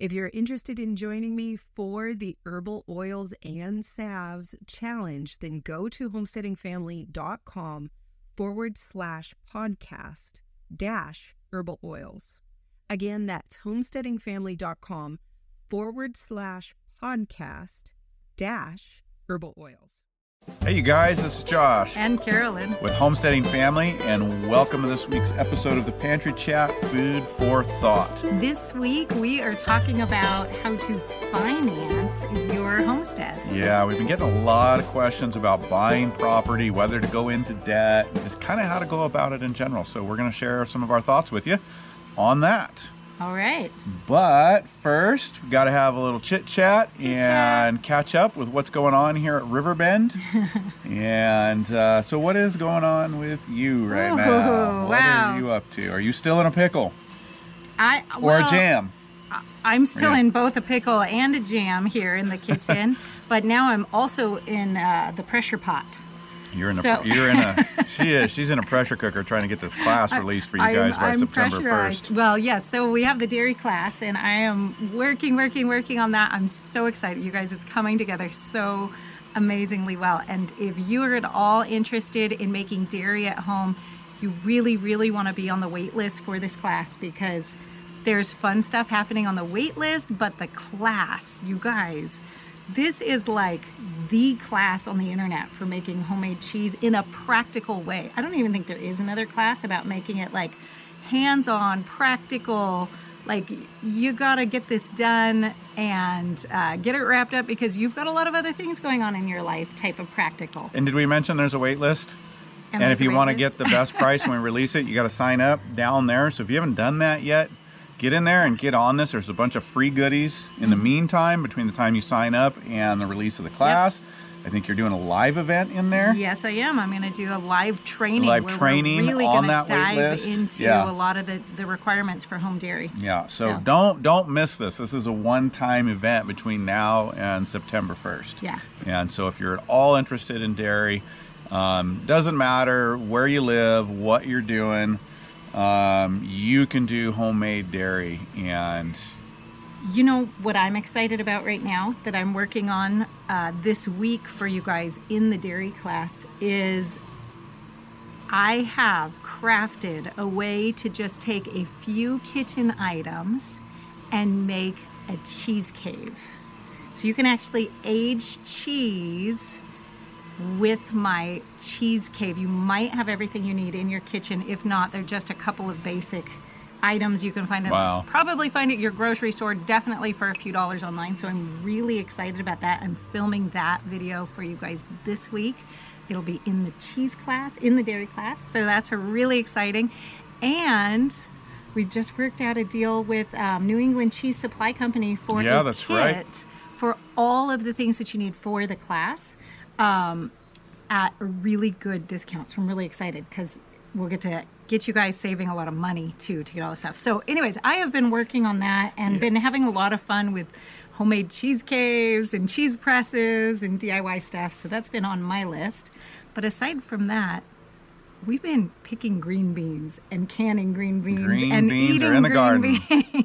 If you're interested in joining me for the Herbal Oils and Salves Challenge, then go to homesteadingfamily.com forward slash podcast dash herbal oils. Again, that's homesteadingfamily.com forward slash podcast dash herbal oils. Hey, you guys, this is Josh And Carolyn. with Homesteading Family, and welcome to this week's episode of the Pantry Chat Food for Thought. This week we are talking about how to finance your homestead. Yeah, we've been getting a lot of questions about buying property, whether to go into debt, just kind of how to go about it in general. So, we're going to share some of our thoughts with you on that. All right. But first, we got to have a little chit chat and catch up with what's going on here at Riverbend. and uh, so, what is going on with you right now? Oh, What wow. are you up to? Are you still in a pickle I or a jam? I'm still Yeah. in both a pickle and a jam here in the kitchen, but now I'm also in uh, the pressure pot. You're in a. so- you're in a. She is. She's in a pressure cooker trying to get this class released for you I'm- guys by I'm September first. Well, yes. So we have the dairy class, and I am working, working, working on that. I'm so excited, you guys. It's coming together so amazingly well. And if you are at all interested in making dairy at home, you really, really want to be on the wait list for this class because there's fun stuff happening on the wait list, but the class, you guys. This is like the class on the internet for making homemade cheese in a practical way. I don't even think there is another class about making it like hands on, practical. Like, you got to get this done and uh, get it wrapped up because you've got a lot of other things going on in your life, type of practical. And did we mention there's a wait list? And, there's if you want to get the best price when we release it, you got to sign up down there. So if you haven't done that yet, get in there and get on this. There's a bunch of free goodies in the meantime between the time you sign up and the release of the class. I think you're doing a live event in there. Yes, I am. I'm going to do a live training. Live where training really on wait dive list. into Yeah. a lot of the, the requirements for home dairy. Yeah, so, So- don't don't miss this. This is a one-time event between now and September 1st. Yeah. And so if you're at all interested in dairy, um, doesn't matter where you live, what you're doing, um, you can do homemade dairy and You know what I'm excited about right now that I'm working on uh, this week for you guys in the dairy class is I have crafted a way to just take a few kitchen items and make a cheese cave. So you can actually age cheese with my cheese cave. You might have everything you need in your kitchen. If not, they're just a couple of basic items you can find at Wow. probably find at your grocery store, definitely for a few dollars online. So I'm really excited about that. I'm filming that video for you guys this week. It'll be in the cheese class, in the dairy class. So that's a really exciting. And we've just worked out a deal with um, New England Cheese Supply Company for Yeah, kit right. for all of the things that you need for the class um, at a really good discounts. So I'm really excited because we'll get to get you guys saving a lot of money too to get all this stuff. So, anyways, I have been working on that and been having a lot of fun with homemade cheese caves and cheese presses and DIY stuff. So that's been on my list. But aside from that, we've been picking green beans and canning green beans Green and beans eating in the green garden.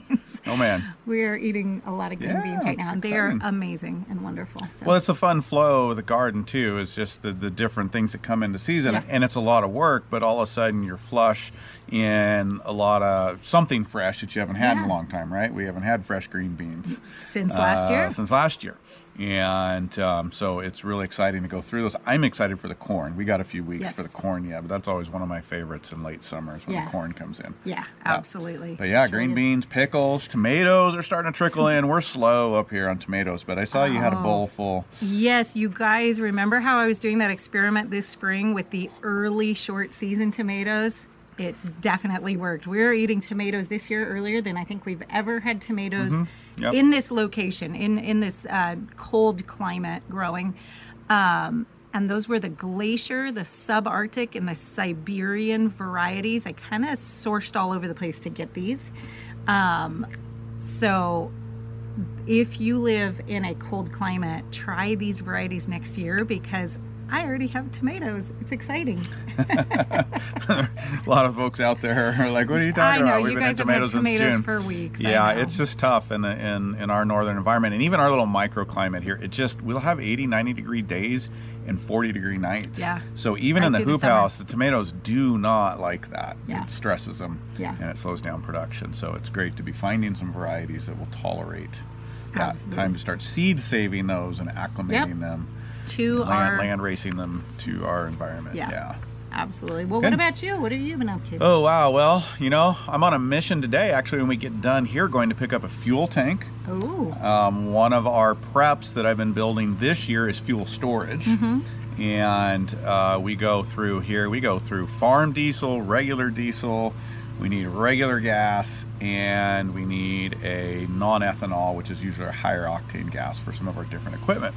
beans. oh man. We are eating a lot of green Yeah, beans right now, and they are amazing and wonderful. So. Well, it's a fun flow of the garden too. It's just the, the different things that come into season, Yeah. and it's a lot of work. But all of a sudden, you're flush in a lot of something fresh that you haven't had in a long time, right? We haven't had fresh green beans since last uh, year, Since last year. And um, so it's really exciting to go through those. I'm excited for the corn. We got a few weeks Yes. for the corn yet, but that's always one of my favorites in late summer is when Yeah. the corn comes in. yeah, absolutely. But yeah, It's green really- beans, pickles, tomatoes are starting to trickle in. We're slow up here on tomatoes, but I saw you had Oh. a bowl full. Yes, you guys remember how I was doing that experiment this spring with the early short season tomatoes? It definitely worked. We were eating tomatoes this year earlier than I think we've ever had tomatoes Mm-hmm. Yep. in this location, in in this uh, cold climate growing. Um, and those were the glacier, the subarctic, and the Siberian varieties. I kind of sourced all over the place to get these. Um, so if you live in a cold climate, try these varieties next year because I already have tomatoes. It's exciting. a lot of folks out there are like, "What are you talking I know about?" you We've guys been have in had tomatoes, tomatoes since June. for weeks. Yeah, it's just tough in, the, in in our northern environment, and even our little microclimate here. It just we'll have 80, 90 degree days and 40 degree nights. Yeah. So even in the through the hoop house, the tomatoes do not like that. Yeah. It stresses them. Yeah. And it slows down production. So it's great to be finding some varieties that will tolerate that. Absolutely. Time to start seed saving those and acclimating Yep. them. To Land, our land racing them to our environment. Yeah. yeah. absolutely. Well, Good. what about you? What have you been up to? Oh wow! Well, you know, I'm on a mission today. Actually, when we get done here, going to pick up a fuel tank. Oh, Um, one of our preps that I've been building this year is fuel storage, Mm-hmm and uh, we go through here. We go through farm diesel, regular diesel. We need regular gas, and we need a non-ethanol, which is usually a higher octane gas for some of our different equipment.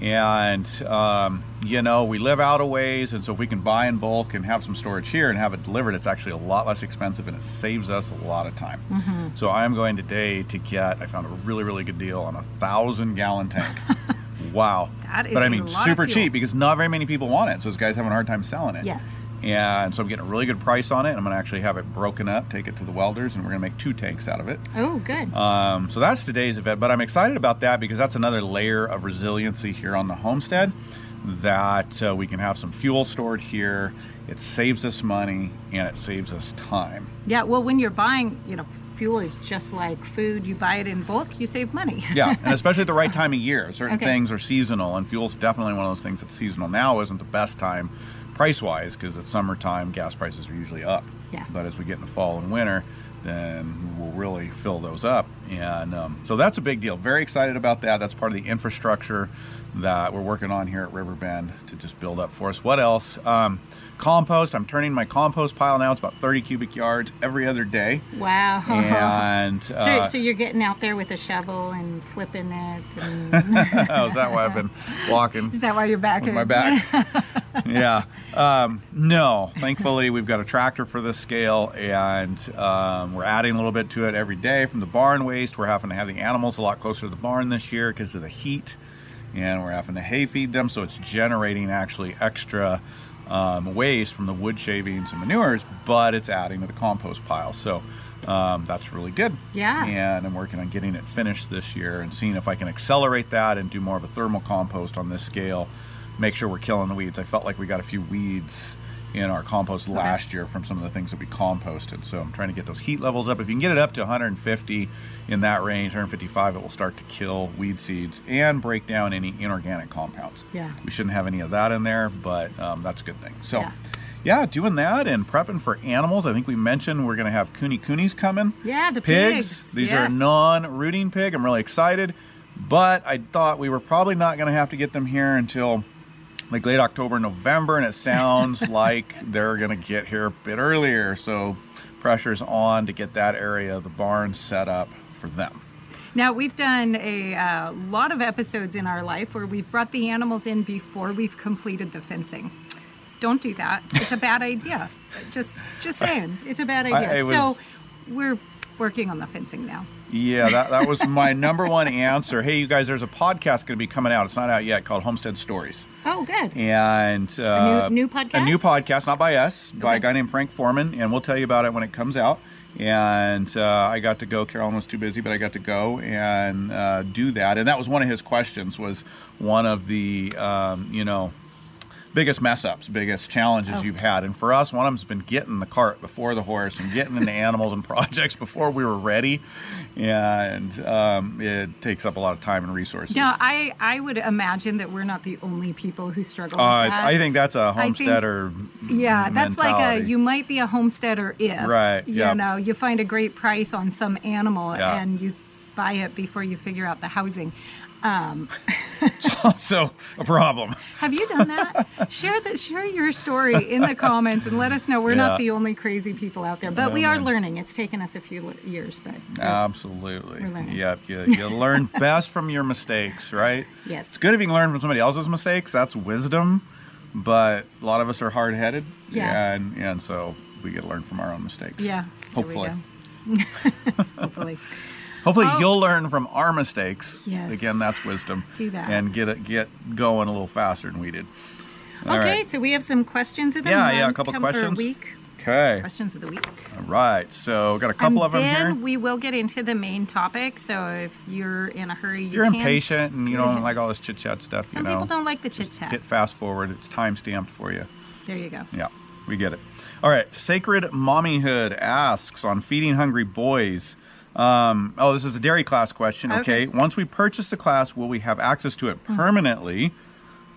And um, you know, we live out a ways, and so if we can buy in bulk and have some storage here and have it delivered, it's actually a lot less expensive and it saves us a lot of time. So I am going today to get. I found a really, really good deal on a thousand gallon tank. wow! That is but i mean, super cheap because not very many people want it. So this guy's having a hard time selling it. yes. And so I'm getting a really good price on it. I'm going to actually have it broken up, take it to the welders, and we're going to make two tanks out of it. Oh, good. Um, so that's today's event, but I'm excited about that because that's another layer of resiliency here on the homestead. That uh, we can have some fuel stored here. It saves us money and it saves us time. yeah. Well, when you're buying, you know, fuel is just like food. You buy it in bulk, you save money. Yeah, and especially at the right time of year. Certain Okay. things are seasonal, and fuel's definitely one of those things that's seasonal. Now isn't the best time price wise because it's summertime, gas prices are usually up. Yeah. But as we get into fall and winter, then we'll really fill those up. And um, so that's a big deal. Very excited about that. That's part of the infrastructure that we're working on here at Riverbend to just build up for us. What else? Um, compost. I'm turning my compost pile now. It's about 30 cubic yards every other day. Wow. And so, uh, so you're getting out there with a shovel and flipping it. And oh, is that why I've been walking? is that why you're back? my back. yeah. Um, no, thankfully we've got a tractor for this scale, and um, we're adding a little bit to it every day from the barn waste. We're having to have the animals a lot closer to the barn this year because of the heat, and we're having to hay feed them, so it's generating actually extra um, waste from the wood shavings and manures, but it's adding to the compost pile. So. Um, that's really good. Yeah. And I'm working on getting it finished this year and seeing if I can accelerate that and do more of a thermal compost on this scale. Make sure we're killing the weeds. I felt like we got a few weeds in our compost last year from some of the things that we composted. So I'm trying to get those heat levels up. If you can get it up to 150 in that range, 155, it will start to kill weed seeds and break down any inorganic compounds. Yeah. We shouldn't have any of that in there, but um, that's a good thing. So. Yeah. Yeah, doing that and prepping for animals. I think we mentioned we're going to have kune kunes coming Yeah, the pigs. pigs, These are non-rooting pig. I'm really excited, but I thought we were probably not going to have to get them here until like late October, November, and it sounds like they're going to get here a bit earlier. So pressure's on to get that area of the barn set up for them. Now, we've done a uh, lot of episodes in our life where we've brought the animals in before we've completed the fencing. Don't do that. It's a bad idea. Just just saying. It's a bad idea. I- was- so we're working on the fencing now. Yeah, that, that was my number one answer. Hey, you guys, there's a podcast going to be coming out. It's not out yet called Homestead Stories. Oh, good. and uh, new A podcast? A new podcast, not by us, by a guy named Frank Foreman, and we'll tell you about it when it comes out. And uh, I got to go. Carolyn was too busy, but I got to go and uh, do that. And that was one of his questions. Was one of the um, you know biggest mess ups, biggest challenges Oh. you've had. And for us, one of them's been getting the cart before the horse and getting into animals and projects before we were ready. And um, it takes up a lot of time and resources. Now, I, I would imagine that we're not the only people who struggle with Uh, that. I think that's a think- homesteader. Yeah, that's like a you might be a homesteader if Right, You yep. know, you find a great price on some animal Yeah. and you buy it before you figure out the housing. Um, It's also a problem. have you done that? share the share your story in the comments and let us know. We're Yeah. not the only crazy people out there, but we are learning. It's taken us a few years, but Absolutely. We're learning. Yep. You, you learn best from your mistakes, right? Yes. It's good if you can learn from somebody else's mistakes. That's wisdom. But a lot of us are hard headed. Yeah. And, and so we get to learn from our own mistakes. yeah, Hopefully. Hopefully. Hopefully Oh. you'll learn from our mistakes. Yes. Again, that's wisdom. Do that. And get it get going a little faster than we did. All okay, right. so we have some questions of the Yeah, yeah, a couple questions. week. Okay. Questions of the week. All right. So got a couple and of them then here. we will get into the main topic. So if you're in a hurry, you can. You're can impatient and you don't like all this chit chat stuff. Some you know. people don't like the chit chat. Hit fast forward. It's time stamped for you. There you go. Yeah, we get it. All right, Sacred Mommyhood asks on feeding hungry boys. Um, oh, this is a dairy class question. Okay. Okay. Once we purchase the class, will we have access to it permanently?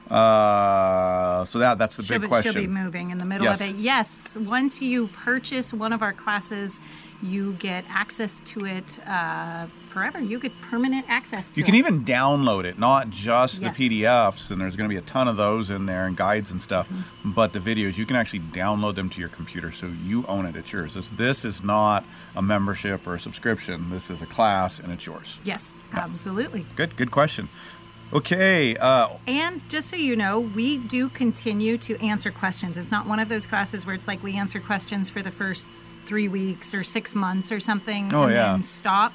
Uh, so that that's the She'll big be, question. she'll be moving in the middle Yes. of it. Yes, once you purchase one of our classes, you get access to it uh, forever. You get permanent access to it. You can it. even download it, not just Yes. the PDFs, and there's going to be a ton of those in there and guides and stuff. Mm-hmm. But the videos, you can actually download them to your computer, so you own it. It's yours. This, this is not a membership or a subscription. This is a class, and it's yours. Yes, absolutely. Good, good question. Okay, uh, And just so you know, we do continue to answer questions. It's not one of those classes where it's like we answer questions for the first three weeks or six months or something Oh, and yeah. then stop.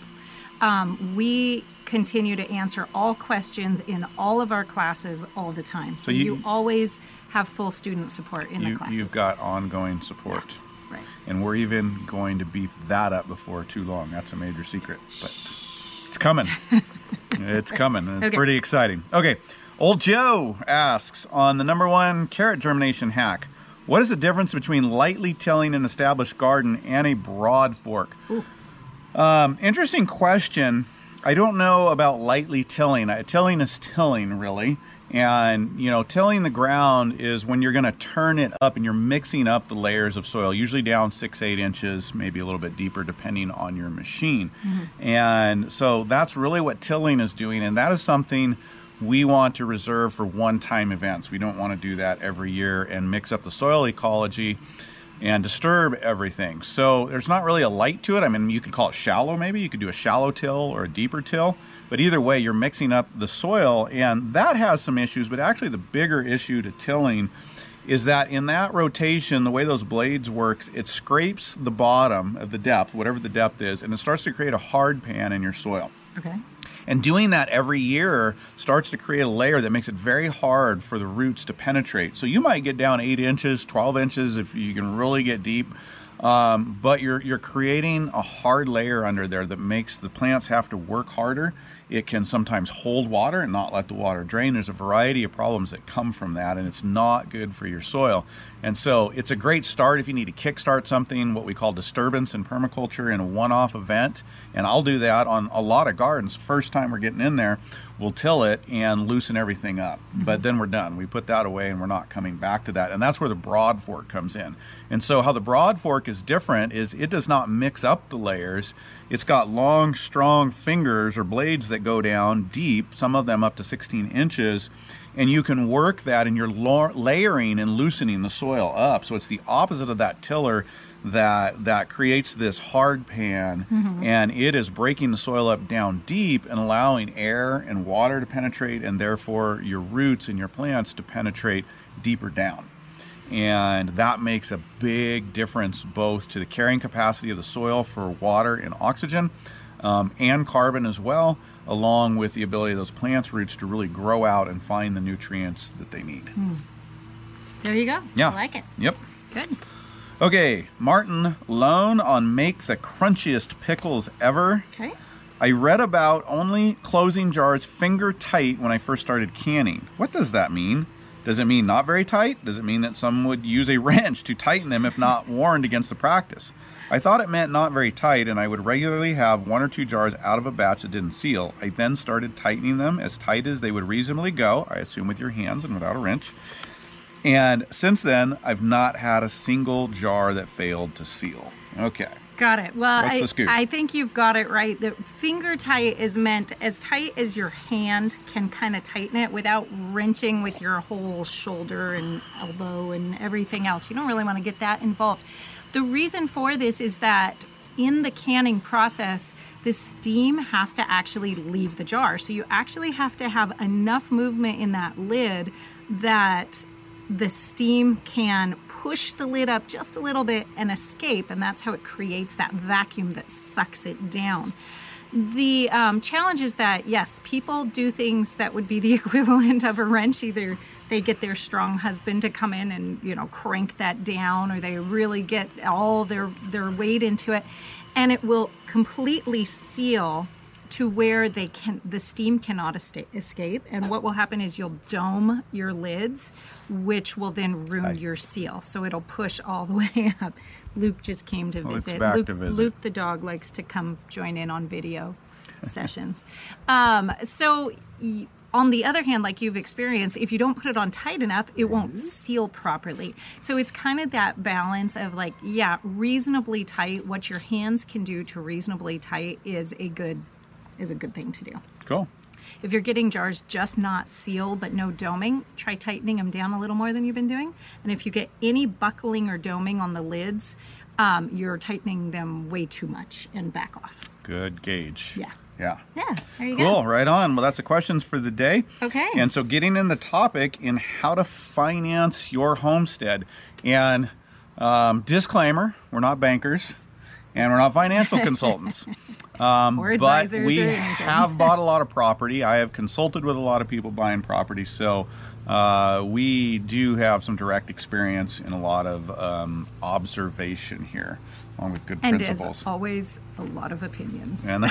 Um, we continue to answer all questions in all of our classes all the time. So, you- you, always have full student support in the you, classes. you've got ongoing support. right. And we're even going to beef that up before too long. That's a major secret, but it's coming. it's coming. and It's Okay. pretty exciting. Okay. Old Joe asks on the number one carrot germination hack what is the difference between lightly tilling an established garden and a broad fork? Um, interesting question. I don't know about lightly tilling. Uh, Tilling is tilling, really. And, you know, tilling the ground is when you're going to turn it up and you're mixing up the layers of soil, usually down six, eight inches, maybe a little bit deeper, depending on your machine. And so that's really what tilling is doing. And that is something we want to reserve for one time events. We don't want to do that every year and mix up the soil ecology and disturb everything. So there's not really a light to it. I mean, you could call it shallow maybe. You could do a shallow till or a deeper till. But either way, you're mixing up the soil, and that has some issues. But actually, the bigger issue to tilling is that in that rotation, the way those blades work, it scrapes the bottom of the depth, whatever the depth is, and it starts to create a hard pan in your soil. Okay. And doing that every year starts to create a layer that makes it very hard for the roots to penetrate. So you might get down eight inches, 12 inches if you can really get deep. Um, but you're you're creating a hard layer under there that makes the plants have to work harder. It can sometimes hold water and not let the water drain. There's a variety of problems that come from that, and it's not good for your soil. And so it's a great start if you need to kickstart something, what we call disturbance in permaculture in a one-off event. And I'll do that on a lot of gardens. First time we're getting in there, we'll till it and loosen everything up. Mm-hmm. But then we're done. We put that away and we're not coming back to that. And that's where the broad fork comes in. And so how the broad fork is different is it does not mix up the layers. It's got long, strong fingers or blades that go down deep, some of them up to 16 inches and you can work that and you're layering and loosening the soil up. So it's the opposite of that tiller that that creates this hard pan. Mm-hmm. And it is breaking the soil up down deep and allowing air and water to penetrate and therefore your roots and your plants to penetrate deeper down and that makes a big difference both to the carrying capacity of the soil for water and oxygen um, and carbon as well along with the ability of those plants roots to really grow out and find the nutrients that they need There you go. yeah I like it. yep Good. okay martin lone on make the crunchiest pickles ever Okay. I read about only closing jars finger tight when I first started canning. What does that mean? Does it mean not very tight? Does it mean that some would use a wrench to tighten them if not warned against the practice? I thought it meant not very tight, and I would regularly have one or two jars out of a batch that didn't seal. I then started tightening them as tight as they would reasonably go, I assume with your hands and without a wrench. And since then, I've not had a single jar that failed to seal. Okay. Got it. Well, I. I think you've got it right. The finger tight is meant as tight as your hand can kind of tighten it without wrenching with your whole shoulder and elbow and everything else. You don't really want to get that involved. The reason for this is that in the canning process, the steam has to actually leave the jar. So you actually have to have enough movement in that lid that the steam can push the lid up just a little bit and escape, and that's how it creates that vacuum that sucks it down. The um, challenge is that, yes, people do things that would be the equivalent of a wrench. Either they get their strong husband to come in and, you know, crank that down, or they really get all their, their weight into it, and it will completely seal to where they can the steam cannot esta- escape and what will happen is you'll dome your lids which will then ruin Right. your seal. So it'll push all the way up. Luke just came to visit. luke, to visit. luke the dog likes to come join in on video sessions. Um, so y- on the other hand like you've experienced if you don't put it on tight enough it won't seal properly. So it's kind of that balance of like yeah reasonably tight. What your hands can do to reasonably tight is a good is a good thing to do Cool. if you're getting jars just not sealed but no doming, try tightening them down a little more than you've been doing. And if you get any buckling or doming on the lids, um, you're tightening them way too much and back off. Good gauge. Yeah. Yeah. Yeah, there you Cool, go. right on. Well, that's the questions for the day. Okay. And so, getting in the topic in how to finance your homestead. And um, disclaimer: we're not bankers, and we're not financial consultants. Um, Or but we or have bought a lot of property. I have consulted with a lot of people buying property, so uh, we do have some direct experience in a lot of um, observation here, along with good And principles as always, a lot of opinions. and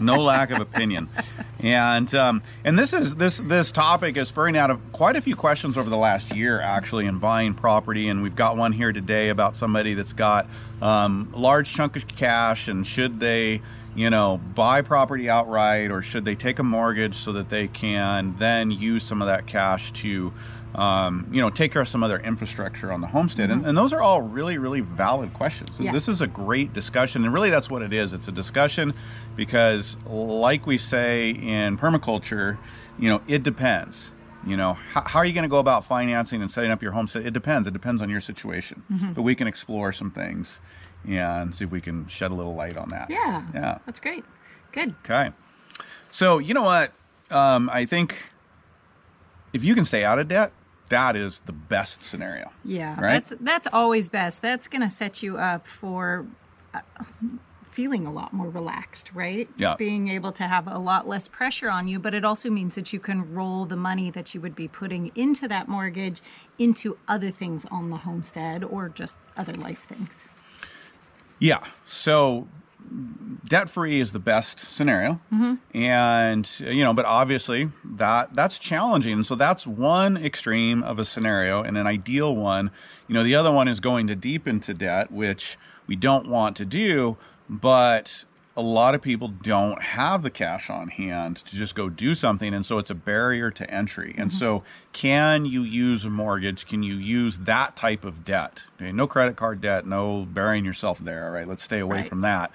no lack of opinion. And um, and this is this this topic is spurring out of quite a few questions over the last year, actually, in buying property. And we've got one here today about somebody that's got um, a large chunk of cash, and should they, you know, buy property outright, or should they take a mortgage so that they can then use some of that cash to um, you know, take care of some other infrastructure on the homestead. And, and those are all really, really valid questions. Yeah. This is a great discussion, and really that's what it is. It's a discussion because, like we say in permaculture, you know, it depends. You know, how, how are you going to go about financing and setting up your homestead? It depends. It depends on your situation. Mm-hmm. But we can explore some things and see if we can shed a little light on that. yeah. Yeah. That's great. Good. Okay. So, you know what? Um, I think if you can stay out of debt, that is the best scenario. Yeah, Right? that's that's always best. That's going to set you up for uh, feeling a lot more relaxed, right? Yeah. Being able to have a lot less pressure on you, but it also means that you can roll the money that you would be putting into that mortgage into other things on the homestead or just other life things. Yeah. So debt free is the best scenario. Mm-hmm. And you know, but obviously that that's challenging. So that's one extreme of a scenario and an ideal one. You know, the other one is going to deep into debt, which we don't want to do, but a lot of people don't have the cash on hand to just go do something and so it's a barrier to entry. And mm-hmm. so can you use a mortgage? Can you use that type of debt? Okay, no credit card debt no burying yourself there all right? Let's stay away Right. from that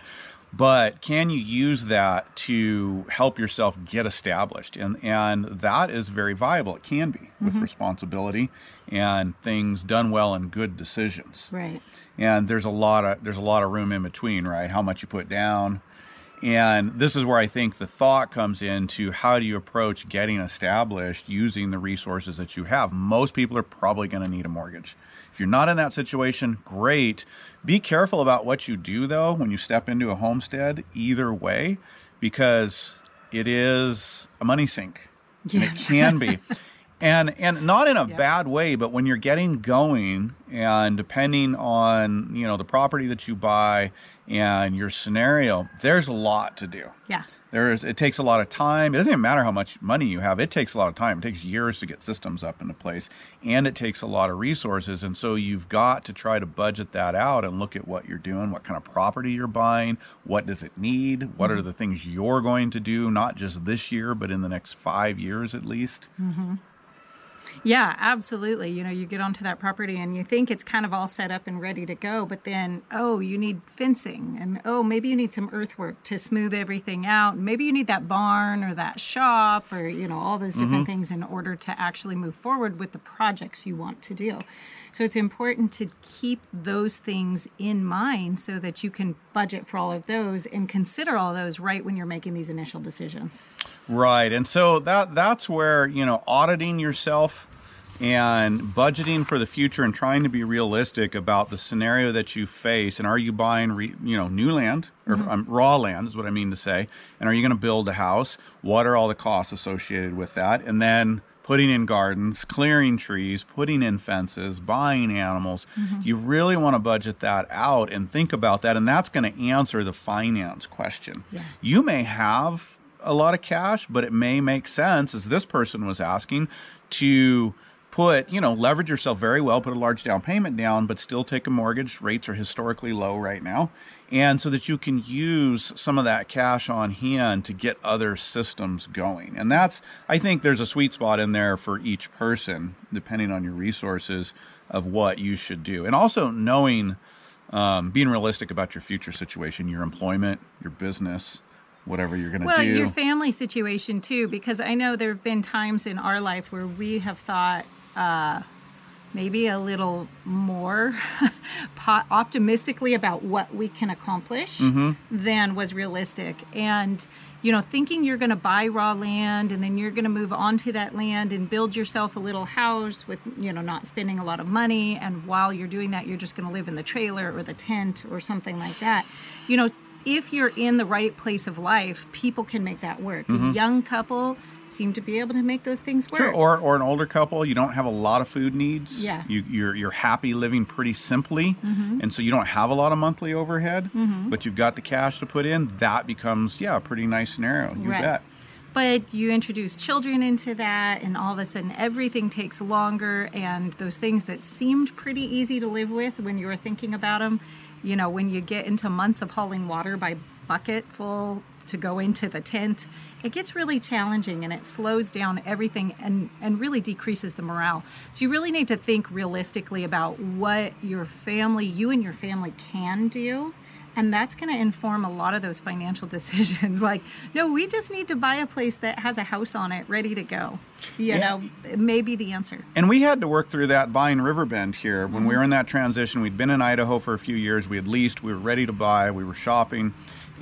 but can you use that to help yourself get established? And and that is very viable. It can be with mm-hmm. responsibility and things done well and good decisions. Right. and there's a lot of there's a lot of room in between right? How much you put down. And this is where i think the thought comes into how do you approach getting established using the resources that you have? Most people are probably going to need a mortgage if you're not in that situation great. Be careful about what you do though when you step into a homestead either way because it is a money sink. And it can be and and not in a Yeah. bad way but when you're getting going and depending on you know the property that you buy and your scenario there's a lot to do. Yeah. there's it takes a lot of time. It doesn't even matter how much money you have. It takes a lot of time. It takes years to get systems up into place and it takes a lot of resources. And so you've got to try to budget that out and look at what you're doing what kind of property you're buying what does it need what are mm-hmm. the things you're going to do not just this year but in the next five years at least mm-hmm. Yeah, absolutely. You know, you get onto that property and you think it's kind of all set up and ready to go, but then, oh, you need fencing and oh, maybe you need some earthwork to smooth everything out. Maybe you need that barn or that shop or, you know, all those different mm-hmm. things in order to actually move forward with the projects you want to do. So it's important to keep those things in mind so that you can budget for all of those and consider all those right when you're making these initial decisions. Right. And so that that's where, you know, auditing yourself and budgeting for the future and trying to be realistic about the scenario that you face and are you buying re, you know new land or mm-hmm. um, raw land is what i mean to say and are you going to build a house what are all the costs associated with that and then putting in gardens, clearing trees, putting in fences, buying animals. Mm-hmm. You really want to budget that out and think about that. And that's going to answer the finance question. Yeah. You may have a lot of cash, but it may make sense, as this person was asking, to put, you know, leverage yourself very well, put a large down payment down, but still take a mortgage. Rates are historically low right now and so that you can use some of that cash on hand to get other systems going. And that's, I think there's a sweet spot in there for each person, depending on your resources, of what you should do. And also knowing, um, being realistic about your future situation, your employment, your business, whatever you're going to well, do. Well, your family situation too, because I know there have been times in our life where we have thought, uh, maybe a little more optimistically about what we can accomplish mm-hmm. than was realistic. And, you know, thinking you're going to buy raw land and then you're going to move onto that land and build yourself a little house with, you know, not spending a lot of money. And while you're doing that, you're just going to live in the trailer or the tent or something like that. You know, if you're in the right place of life, people can make that work. Mm-hmm. A young couple seem to be able to make those things work. Sure. Or, or an older couple, you don't have a lot of food needs. Yeah. You, you're, you're happy living pretty simply. Mm-hmm. And so you don't have a lot of monthly overhead, mm-hmm. but you've got the cash to put in. That becomes, yeah, a pretty nice scenario. You right. bet. But you introduce children into that, and all of a sudden everything takes longer. And those things that seemed pretty easy to live with when you were thinking about them, you know, when you get into months of hauling water by bucket full to go into the tent, it gets really challenging and it slows down everything and, and really decreases the morale. So you really need to think realistically about what your family, you and your family can do. And that's going to inform a lot of those financial decisions. like, no, we just need to buy a place that has a house on it ready to go. You yeah. know, it may be the answer. And we had to work through that buying Riverbend here. When mm-hmm. we were in that transition, we'd been in Idaho for a few years. We had leased, we were ready to buy, we were shopping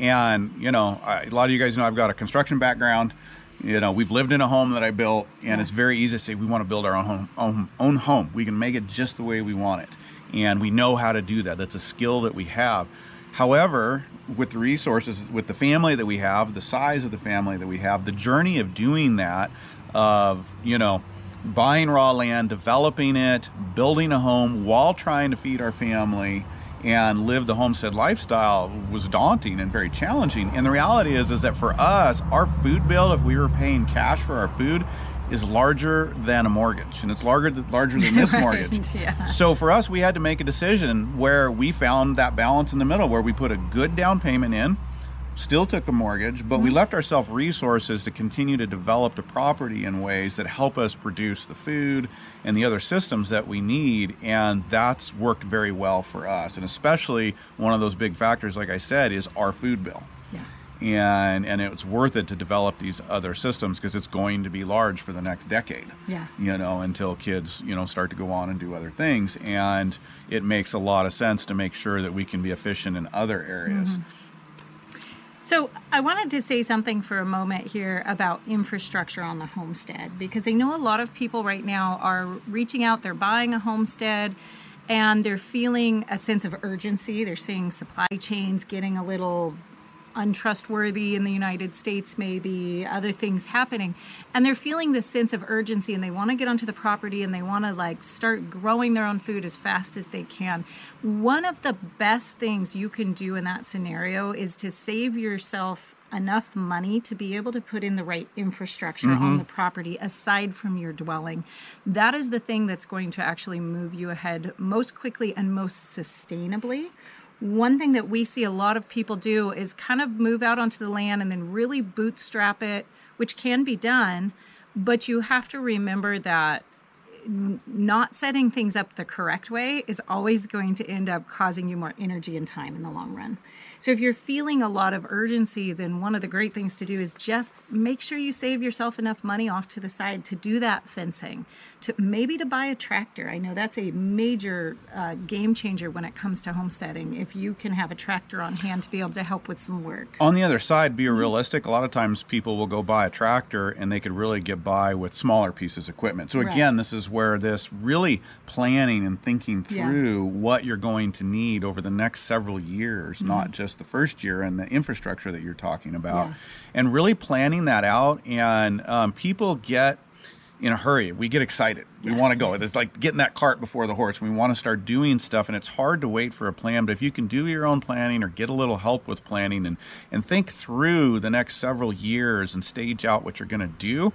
and, you know, I, a lot of you guys know I've got a construction background. You know, we've lived in a home that I built, and yeah. it's very easy to say we want to build our own home, own, own home. We can make it just the way we want it. And we know how to do that. That's a skill that we have. However, with the resources, with the family that we have, the size of the family that we have, the journey of doing that, of, you know, buying raw land, developing it, building a home while trying to feed our family, and live the homestead lifestyle was daunting and very challenging. And the reality is, is that for us, our food bill, if we were paying cash for our food, is larger than a mortgage, and it's larger larger than this right, mortgage. Yeah. So for us, we had to make a decision where we found that balance in the middle, where we put a good down payment in still took a mortgage, but mm-hmm. we left ourselves resources to continue to develop the property in ways that help us produce the food and the other systems that we need. And that's worked very well for us. And especially one of those big factors, like I said, is our food bill. Yeah. And and it's worth it to develop these other systems because it's going to be large for the next decade. Yeah. You know, until kids, you know, start to go on and do other things. And it makes a lot of sense to make sure that we can be efficient in other areas. Mm-hmm so, I wanted to say something for a moment here about infrastructure on the homestead because I know a lot of people right now are reaching out, they're buying a homestead, and they're feeling a sense of urgency. They're seeing supply chains getting a little untrustworthy in the United States, maybe other things happening. And they're feeling this sense of urgency and they want to get onto the property and they want to like start growing their own food as fast as they can. One of the best things you can do in that scenario is to save yourself enough money to be able to put in the right infrastructure mm-hmm. on the property aside from your dwelling. That is the thing that's going to actually move you ahead most quickly and most sustainably one thing that we see a lot of people do is kind of move out onto the land and then really bootstrap it, which can be done, but you have to remember that not setting things up the correct way is always going to end up causing you more energy and time in the long run. So if you're feeling a lot of urgency, then one of the great things to do is just make sure you save yourself enough money off to the side to do that fencing, to maybe to buy a tractor. I know that's a major uh, game changer when it comes to homesteading. If you can have a tractor on hand to be able to help with some work. On the other side, be realistic. A lot of times people will go buy a tractor and they could really get by with smaller pieces of equipment. So Right. again, this is where this really planning and thinking Yeah. through what you're going to need over the next several years, Mm-hmm. not just the first year and the infrastructure that you're talking about, Yeah. and really planning that out. And um, people get in a hurry. We get excited. We want to go. It's like getting that cart before the horse. We want to start doing stuff, and it's hard to wait for a plan. But if you can do your own planning or get a little help with planning and, and think through the next several years and stage out what you're going to do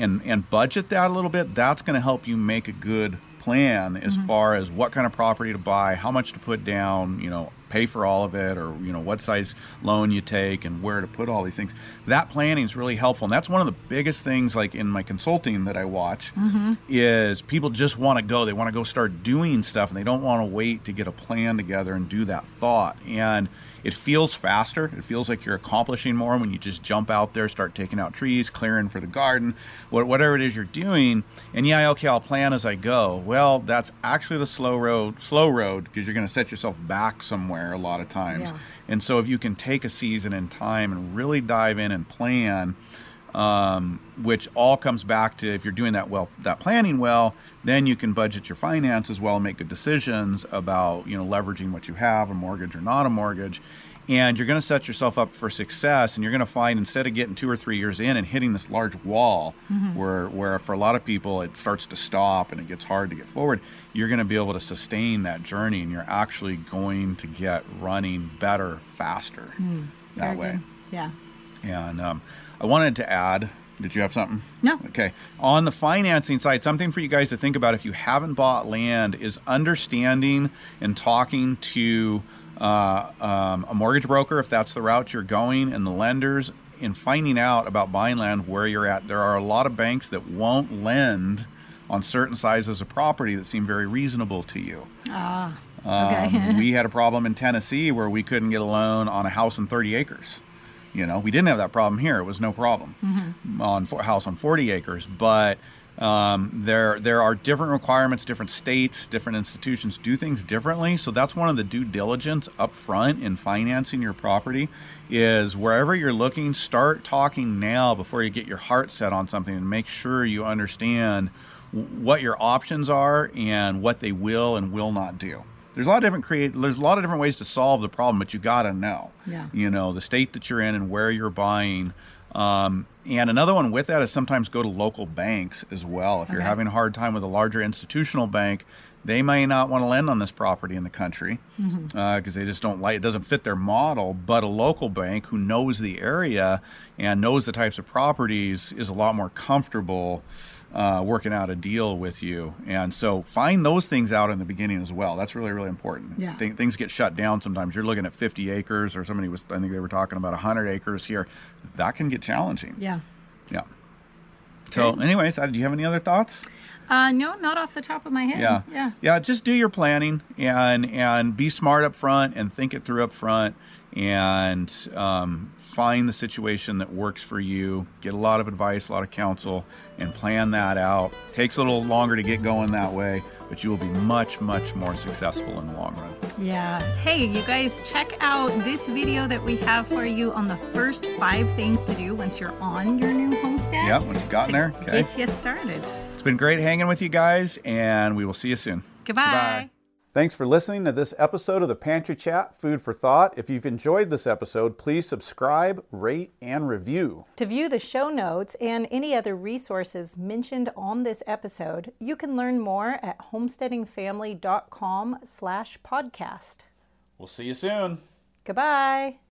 and, and budget that a little bit, that's going to help you make a good plan as mm-hmm. far as what kind of property to buy, how much to put down, you know, pay for all of it or you know what size loan you take and where to put all these things. That planning is really helpful and that's one of the biggest things like in my consulting that i watch mm-hmm. is people just want to go. They want to go start doing stuff and they don't want to wait to get a plan together and do that thought. And it feels faster. It feels like you're accomplishing more when you just jump out there start taking out trees clearing for the garden whatever it is you're doing. And yeah okay i'll plan as i go. Well that's actually the slow road slow road because you're going to set yourself back somewhere a lot of times. Yeah. and so if you can take a season in time and really dive in and plan um, which all comes back to if you're doing that well that planning well then you can budget your finances well and make good decisions about you know leveraging what you have a mortgage or not a mortgage and you're going to set yourself up for success and you're going to find instead of getting two or three years in and hitting this large wall where where for a lot of people it starts to stop and it gets hard to get forward you're going to be able to sustain that journey and you're actually going to get running better faster that way good. Yeah. and um, I wanted to add, did you have something? No. Okay. On the financing side, something for you guys to think about if you haven't bought land is understanding and talking to uh, um, a mortgage broker, if that's the route you're going, and the lenders, and finding out about buying land where you're at. There are a lot of banks that won't lend on certain sizes of property that seem very reasonable to you. Ah. Um, Okay. we had a problem in Tennessee where we couldn't get a loan on a house in 30 acres. You know, we didn't have that problem here. It was no problem on a house on 40 acres. But um, there there are different requirements. Different states, different institutions do things differently. So that's one of the due diligence up front in financing your property. Is wherever you're looking, start talking now before you get your heart set on something, and make sure you understand what your options are and what they will and will not do. There's a lot of different create. There's a lot of different ways to solve the problem, but you got to know. Yeah. You know the state that you're in and where you're buying. Um, and another one with that is sometimes go to local banks as well. If you're having a hard time with a larger institutional bank, they may not want to lend on this property in the country because they just don't like it doesn't fit their model. But a local bank who knows the area and knows the types of properties is a lot more comfortable uh, working out a deal with you. And so find those things out in the beginning as well. That's really really important. Yeah. Thi- things get shut down sometimes. You're looking at 50 acres, or somebody was I think they were talking about 100 acres here. That can get challenging. Yeah. Yeah. So, anyways, uh, do you have any other thoughts? Uh, no, not off the top of my head. Yeah. Yeah. Yeah, just do your planning and and be smart up front and think it through up front and um, find the situation that works for you. Get a lot of advice, a lot of counsel, and plan that out. Takes a little longer to get going that way, but you will be much, much more successful in the long run. Yeah. Hey, you guys, check out this video that we have for you on the first five things to do once you're on your new homestead. Yep, when you've gotten there. Okay. Get you started. It's been great hanging with you guys, and we will see you soon. Goodbye. Thanks for listening to this episode of the Pantry Chat Food for Thought. If you've enjoyed this episode, please subscribe, rate, and review. To view the show notes and any other resources mentioned on this episode, you can learn more at homesteadingfamily.com slash podcast. We'll see you soon. Goodbye.